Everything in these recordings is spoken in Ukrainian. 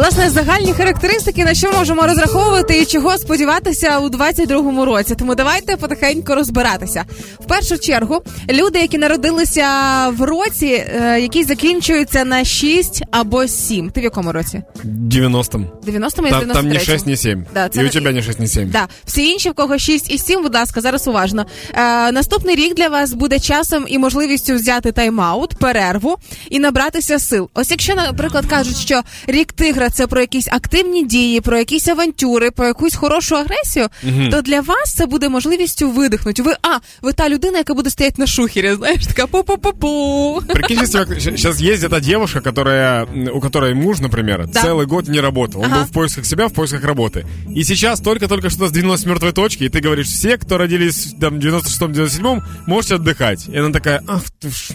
Власне, загальні характеристики, на що можемо розраховувати і чого сподіватися у 22-му році. Тому давайте потихеньку розбиратися. В першу чергу, люди, які народилися в році, е, який закінчується на 6 або 7. Ти в якому році? 90-м. 90-му і Там, там 93-му. не 6, не 7. Да, це и у тебя не 6, не 7. Да, всі інші, в кого 6 і 7, будь ласка, зараз уважно. Е, наступний рік для вас буде часом і можливістю взяти тайм-аут, перерву і набратися сил. Ось якщо, наприклад, кажуть, що рік тигра це про якісь активні дії, про якісь авантюри, про якусь хорошу агресію, то для вас це буде можливістю видихнути. Ви а, ви та людина, яка буде стояти на шухері, знаєш, така пу-пу-пу-пу. Прикинь, если сейчас есть где-то девушка, которая, м, у которой муж, например, Да. целый год не работал. Он Ага. был в поисках себя, в поисках работы. И сейчас только-только что сдвинулась с мертвой точки, и ты говоришь, все, кто родились там, в 96-97, можете отдыхать. И она такая, ах ты ж...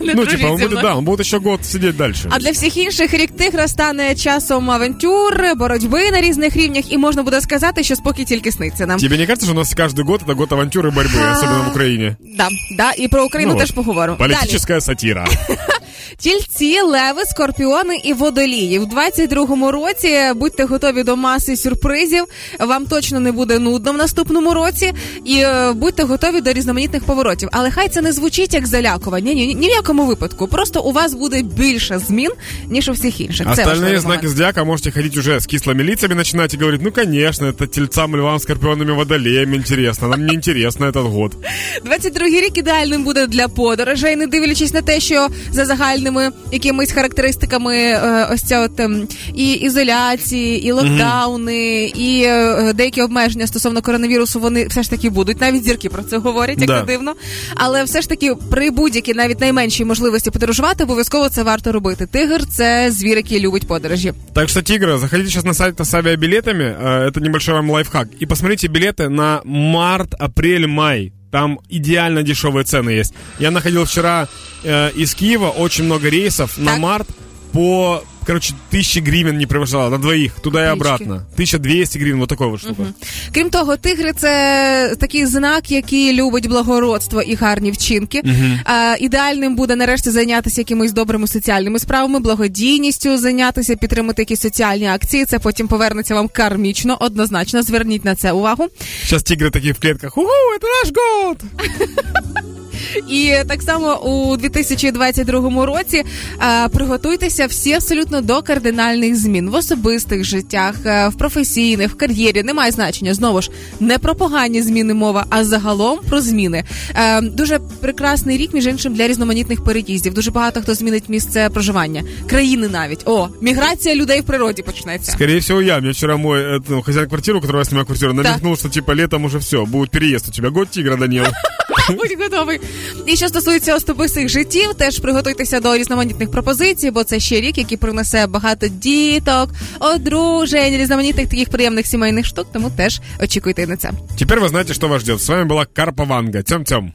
Не Ну, дружіть типа, он зі будет, мною. да, он будет еще год сидеть дальше. А для всіх інших рік тигра стане часом авантюр, боротьби на різних рівнях, і можна буде сказати, що спокій тільки сниться нам. Тебе не кажется, что у нас каждый год это год авантюры и борьбы, особенно в Украине? Да, да, і про Україну Ну теж от. поговоримо. Далі. Политическая сатира. Тільці, леви, скорпіони і водолії. В 22-му році будьте готові до маси сюрпризів. Вам точно не буде нудно в наступному році. І е, будьте готові до різноманітних поворотів. Але хай це не звучить як залякування. Ні, ні, ні в якому випадку. Просто у вас буде більше змін, ніж у всіх інших. Це Остальные важливий знаки момент. зодиака можете ходить уже с кислыми лицами, начинать и говорить, ну, конечно, это тельцам, львам, скорпионами, водолеем интересно. Нам не интересно этот год. 22-й рік ідеальним буде для подорожей, не дивлячись на те, що за загальними якимись характеристиками е, ось ця от ем, і ізоляції, і локдауни, і е, деякі обмеження стосовно коронавірусу, вони все ж таки будуть. Навіть зірки про це говорять, як Да. не дивно. Але все ж таки, при будь-якій навіть найменшій можливості подорожувати, обов'язково це варто робити. Тигр це звір, який любить подорожі. Так что, Тигры, заходите сейчас на сайт с авиабилетами, э, это небольшой вам лайфхак, и посмотрите билеты на март, апрель, май. Там идеально дешевые цены есть. Я находил вчера э, из Киева очень много рейсов на Так. март по, короче, тысячи гривен не превышало на двоих, туда и Отлички. обратно. 1200 гривен, вот такой вот штука. Крім того, тигри це такий знак, який любить благородство і гарні вчинки. А, ідеальним буде нарешті зайнятися якимись добрими соціальними справами, благодійністю, зайнятися, підтримати якісь соціальні акції. Це потім повернеться вам кармічно, однозначно. Зверніть на це увагу. Сейчас тигры такие в клетках, угу, это наш год! І так само у 2022 році а, приготуйтеся всі абсолютно до кардинальних змін в особистих життях, е, в професійних, в кар'єрі. Немає значення знову ж не про погані зміни мова, а загалом про зміни. Е, дуже прекрасний рік, між іншим, для різноманітних переїздів. Дуже багато хто змінить місце проживання, країни навіть. О, міграція людей в природі почнеться. Скорее всего, я. Мне вчера мой ну, хозяин квартиры, у которого я снимаю квартиру, намекнул, что типа летом уже все, будет переезд у тебя. Год тигра, Данил. Будь готовий. І що стосується особистих життів, теж приготуйтеся до різноманітних пропозицій, бо це ще рік, який принесе багато діток, одружень, різноманітних таких приємних сімейних штук. Тому теж очікуйте на це. Тепер ви знаєте, що вас ждет. С вами була Карпа Ванга. Тем-тем.